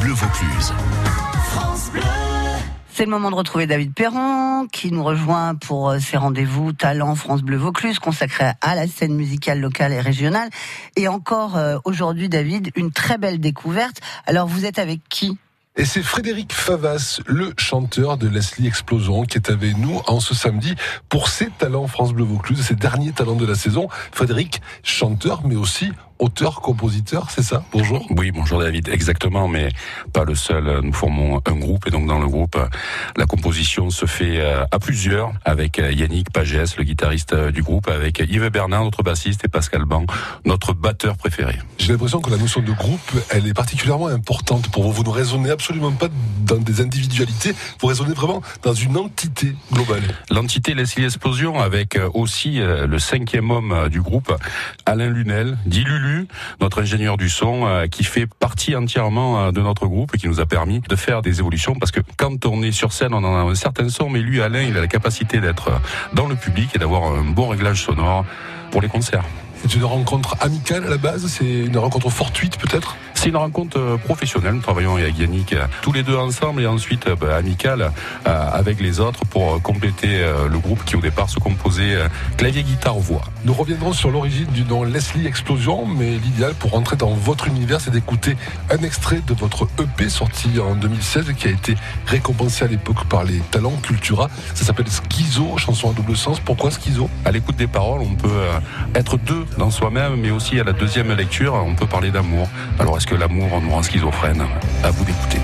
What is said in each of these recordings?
Bleu Vaucluse. C'est le moment de retrouver David Perron qui nous rejoint pour euh, ses rendez-vous Talent France Bleu Vaucluse consacrés à la scène musicale locale et régionale. Et encore euh, aujourd'hui, David, une très belle découverte. Alors vous êtes avec qui? Et c'est Frédéric Favas, le chanteur de Leslie Explosion, qui est avec nous en ce samedi pour ses talents France Bleu Vaucluse, ses derniers talents de la saison. Frédéric, chanteur, mais aussi auteur, compositeur, c'est ça? Bonjour. Oui, bonjour David, exactement, mais pas le seul. Nous formons un groupe et donc dans le groupe, la composition se fait euh, à plusieurs avec euh, Yannick Pagès, le guitariste euh, du groupe, avec Yves Bernard, notre bassiste, et Pascal Ban, notre batteur préféré. J'ai l'impression que la notion de groupe, elle est particulièrement importante pour vous. Vous ne raisonnez absolument pas dans des individualités, vous raisonnez vraiment dans une entité globale. L'entité Leslie Explosion avec aussi le cinquième homme du groupe, Alain Lunel, dit Lulu notre ingénieur du son, euh, qui fait partie entièrement euh, de notre groupe et qui nous a permis de faire des évolutions. Parce que quand on est sur scène, on en a un certain son, mais lui, Alain, il a la capacité d'être dans le public et d'avoir un bon réglage sonore pour les concerts. C'est une rencontre amicale à la base C'est une rencontre fortuite peut-être? C'est une rencontre euh, professionnelle. Nous travaillons avec Yannick euh, tous les deux ensemble et ensuite euh, bah, amicale avec les autres pour compléter le groupe qui au départ se composait clavier, guitare, voix. Nous reviendrons sur l'origine du nom Leslie Explosion, mais l'idéal pour rentrer dans votre univers, c'est d'écouter un extrait de votre EP sorti en 2016 qui a été récompensé à l'époque par les talents Cultura. Ça s'appelle Schizo, chanson à double sens. Pourquoi Schizo? À l'écoute des paroles, on peut être deux dans soi-même, mais aussi à la deuxième lecture, on peut parler d'amour. Alors est-ce que l'amour rend schizophrène À vous d'écouter.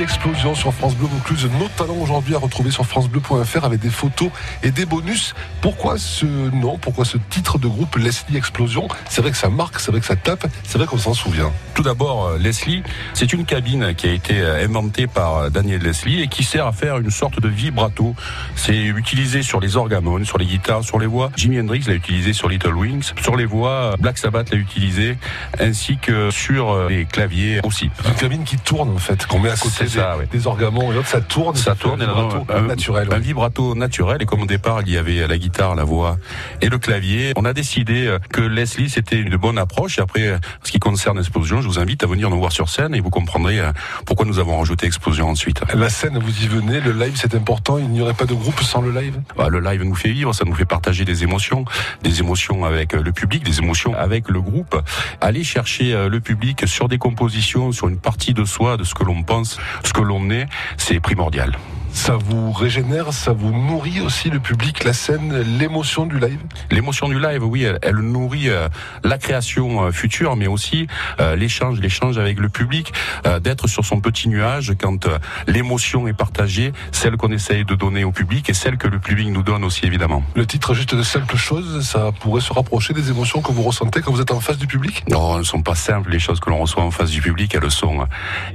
Explosion sur France Bleu Vaucluse. Nos talents aujourd'hui à retrouver sur francebleu.fr avec des photos et des bonus. Pourquoi ce nom Pourquoi ce titre de groupe Leslie Explosion? C'est vrai que ça marque, c'est vrai que ça tape, c'est vrai qu'on s'en souvient. Tout d'abord, euh, Leslie, c'est une cabine qui a été euh, inventée par euh, Daniel Leslie et qui sert à faire une sorte de vibrato. C'est utilisé sur les orgamones, sur les guitares, sur les voix. Jimi Hendrix l'a utilisé sur Little Wings. Sur les voix, Black Sabbath l'a utilisé, ainsi que sur les claviers aussi. Une cabine qui tourne en fait, qu'on met à côté ça, des, orgamons et l'autre ça tourne. Ça tourne, un vibrato un, naturel. Un vibrato naturel et comme au départ il y avait la guitare, la voix et le clavier, on a décidé que Leslie c'était une bonne approche. Et après, ce qui concerne Explosion, je vous invite à venir nous voir sur scène et vous comprendrez pourquoi nous avons rajouté Explosion ensuite. La scène, vous y venez, le live c'est important, il n'y aurait pas de groupe sans le live? Bah, Le live nous fait vivre, ça nous fait partager des émotions, des émotions avec le public, des émotions avec le groupe. Aller chercher le public sur des compositions, sur une partie de soi, de ce que l'on pense, ce que l'on est, c'est primordial. Ça vous régénère, ça vous nourrit aussi le public, la scène, l'émotion du live? L'émotion du live, oui, elle, nourrit euh, la création euh, future, mais aussi euh, l'échange, l'échange avec le public, d'être sur son petit nuage quand l'émotion est partagée, celle qu'on essaye de donner au public et celle que le public nous donne aussi évidemment. Le titre juste de simples choses, ça pourrait se rapprocher des émotions que vous ressentez quand vous êtes en face du public? Non, elles ne sont pas simples. Les choses que l'on reçoit en face du public, elles sont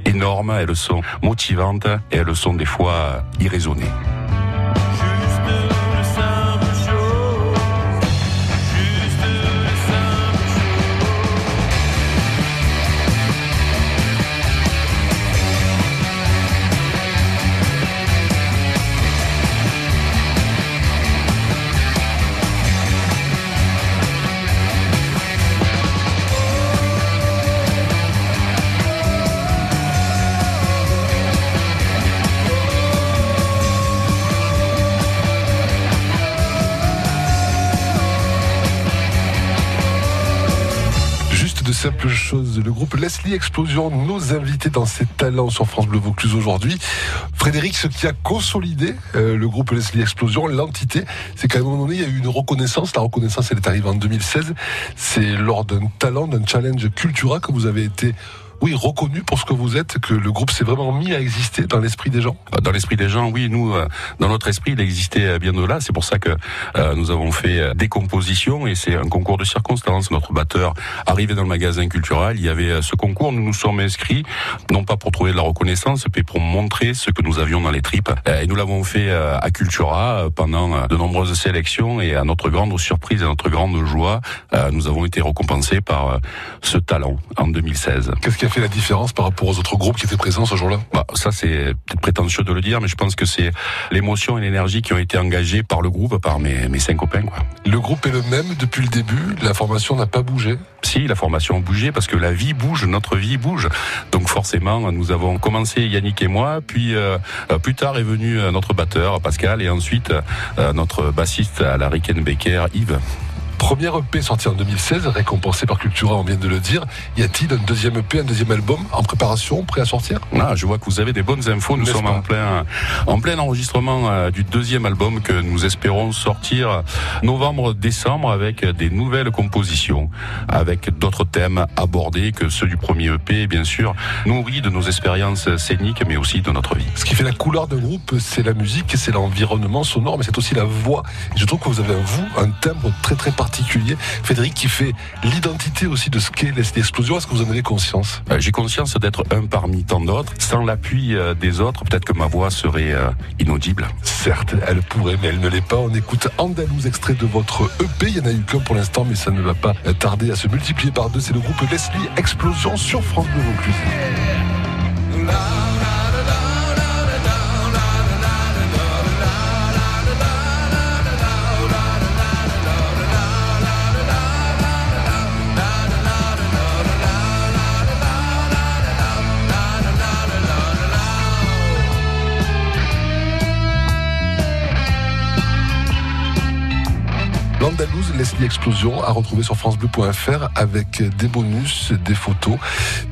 énormes, elles sont motivantes et elles sont des fois irraisonnée. De simples choses. Le groupe Leslie Explosion, nos invités dans ses talents sur France Bleu Vaucluse aujourd'hui. Frédéric, ce qui a consolidé euh, le groupe Leslie Explosion, l'entité, c'est qu'à un moment donné, il y a eu une reconnaissance. La reconnaissance, elle est arrivée en 2016. C'est lors d'un talent, d'un challenge Cultura que vous avez été oui, reconnu pour ce que vous êtes, que le groupe s'est vraiment mis à exister dans l'esprit des gens bah, Dans l'esprit des gens, oui. Nous, euh, dans notre esprit, il existait euh, bien au-delà. C'est pour ça que euh, nous avons fait des compositions et c'est un concours de circonstances. Notre batteur arrivé dans le magasin culturel, il y avait ce concours. Nous nous sommes inscrits, non pas pour trouver de la reconnaissance, mais pour montrer ce que nous avions dans les tripes. Et nous l'avons fait à Cultura pendant de nombreuses sélections et à notre grande surprise et à notre grande joie, nous avons été récompensés par ce talent en 2016. Qu'est-ce fait la différence par rapport aux autres groupes qui étaient présents ce jour-là? Bah, Ça, c'est peut-être prétentieux de le dire, mais je pense que c'est l'émotion et l'énergie qui ont été engagées par le groupe, par mes, mes cinq copains. Quoi. Le groupe est le même depuis le début, la formation n'a pas bougé? Si, la formation a bougé parce que la vie bouge, notre vie bouge. Donc forcément, nous avons commencé Yannick et moi, puis euh, plus tard est venu euh, notre batteur Pascal et ensuite euh, notre bassiste à la Rickenbacker Yves. Première EP sortie en 2016, récompensée par Cultura, on vient de le dire. Y a-t-il un deuxième EP, un deuxième album en préparation, prêt à sortir? Ah, Je vois que vous avez des bonnes infos. Nous sommes en plein, en plein enregistrement euh, du deuxième album que nous espérons sortir novembre-décembre avec des nouvelles compositions, avec d'autres thèmes abordés que ceux du premier EP, bien sûr, nourris de nos expériences scéniques, mais aussi de notre vie. Ce qui fait la couleur d'un groupe, c'est la musique, c'est l'environnement sonore, mais c'est aussi la voix. je trouve que vous avez, vous, un timbre très très particulier particulier, Frédéric, qui fait l'identité aussi de ce qu'est l'explosion. Est-ce que vous en avez conscience? Euh, J'ai conscience d'être un parmi tant d'autres. Sans l'appui euh, des autres, peut-être que ma voix serait euh, inaudible. Certes, elle pourrait, mais elle ne l'est pas. On écoute Andalouse, extrait de votre EP. Il n'y en a eu qu'un pour l'instant, mais ça ne va pas tarder à se multiplier par deux. C'est le groupe Leslie Explosion sur France Bleu Vaucluse. L'Andalouse Leslie Explosion à retrouver sur francebleu.fr avec des bonus, des photos,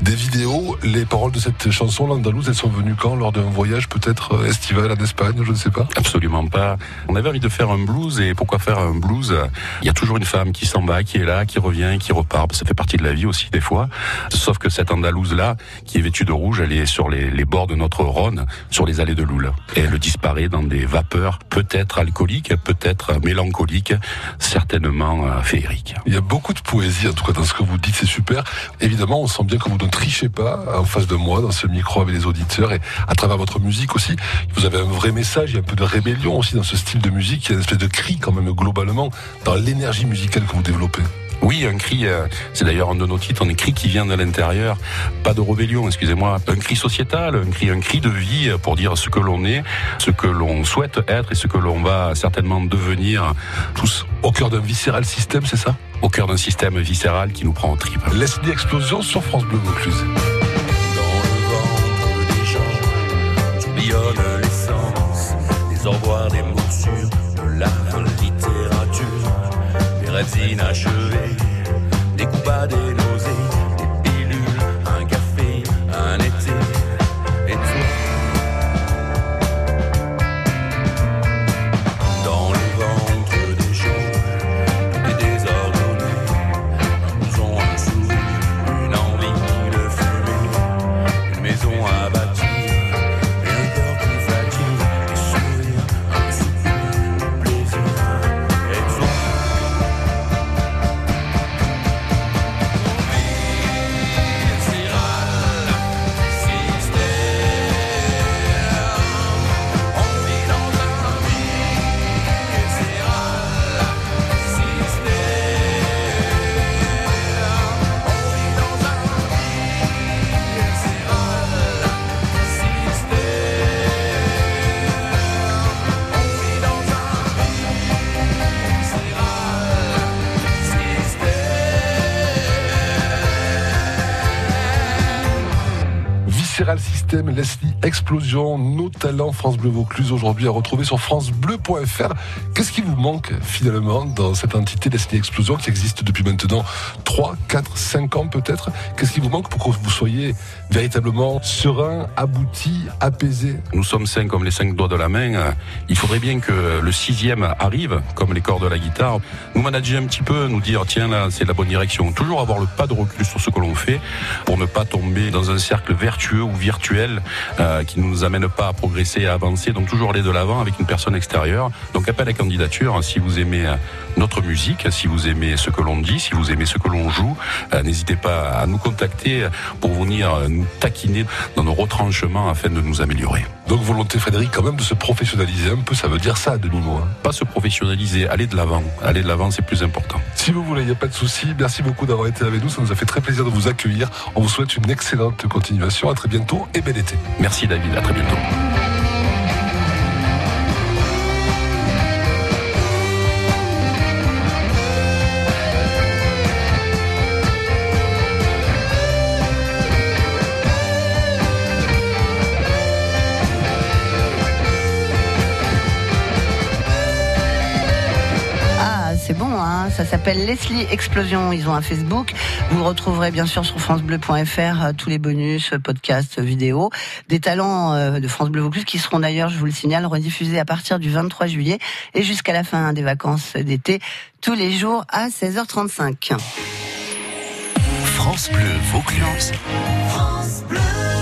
des vidéos. Les paroles de cette chanson, l'Andalouse, elles sont venues quand? Lors d'un voyage peut-être estival en Espagne, je ne sais pas? Absolument pas. On avait envie de faire un blues et pourquoi faire un blues? Il y a toujours une femme qui s'en va, qui est là, qui revient, qui repart. Ça fait partie de la vie aussi des fois. Sauf que cette Andalouse-là, qui est vêtue de rouge, elle est sur les, les bords de notre Rhône, sur les allées de Loul. Et elle disparaît dans des vapeurs peut-être alcooliques, peut-être mélancoliques certainement euh, féerique. Il y a beaucoup de poésie, en tout cas dans ce que vous dites, c'est super. Évidemment, on sent bien que vous ne trichez pas en face de moi, dans ce micro avec les auditeurs et à travers votre musique aussi. Vous avez un vrai message, il y a un peu de rébellion aussi dans ce style de musique, il y a une espèce de cri quand même globalement dans l'énergie musicale que vous développez. Oui, un cri, euh, c'est d'ailleurs un de nos titres, un cri qui vient de l'intérieur, pas de rébellion, excusez-moi, un cri sociétal, un cri, un cri de vie pour dire ce que l'on est, ce que l'on souhaite être et ce que l'on va certainement devenir tous. Au cœur d'un viscéral système, c'est ça? Au cœur d'un système viscéral qui nous prend en trip. Laisse explosion sur France Bleu Vaucluse. Dans le ventre des gens, tourbillonne l'essence, des au revoir, des morsures, de la littérature, des rêves Serral System, Leslie Explosion, nos talents France Bleu Vaucluse aujourd'hui à retrouver sur francebleu.fr. Qu'est-ce qui vous manque finalement dans cette entité Leslie Explosion qui existe depuis maintenant 3, 4, 5 ans peut-être? Qu'est-ce qui vous manque pour que vous soyez véritablement serein, abouti, apaisé? Nous sommes cinq comme les cinq doigts de la main. Il faudrait bien que le sixième arrive, comme les corps de la guitare, nous manager un petit peu, nous dire tiens là c'est la bonne direction. Toujours avoir le pas de recul sur ce que l'on fait pour ne pas tomber dans un cercle vertueux ou virtuel euh, qui ne nous amène pas à progresser, à avancer. Donc toujours aller de l'avant avec une personne extérieure. Donc appel à candidature si vous aimez euh, notre musique, si vous aimez ce que l'on dit, si vous aimez ce que l'on joue, euh, n'hésitez pas à nous contacter pour venir nous taquiner dans nos retranchements afin de nous améliorer. Donc volonté Frédéric quand même de se professionnaliser un peu, ça veut dire ça à demi-mot. Hein. Pas se professionnaliser, aller de l'avant. Aller de l'avant c'est plus important. Si vous voulez, il n'y a pas de souci. Merci beaucoup d'avoir été avec nous, ça nous a fait très plaisir de vous accueillir. On vous souhaite une excellente continuation, à très bientôt et bel été. Merci David, à très bientôt. S'appelle Leslie Explosion. Ils ont un Facebook. Vous retrouverez bien sûr sur francebleu.fr euh, tous les bonus, podcasts, vidéos, des talents euh, de France Bleu Vaucluse qui seront d'ailleurs, je vous le signale, rediffusés à partir du 23 juillet et jusqu'à la fin des vacances d'été, tous les jours à 16h35. France Bleu Vaucluse. France Bleu.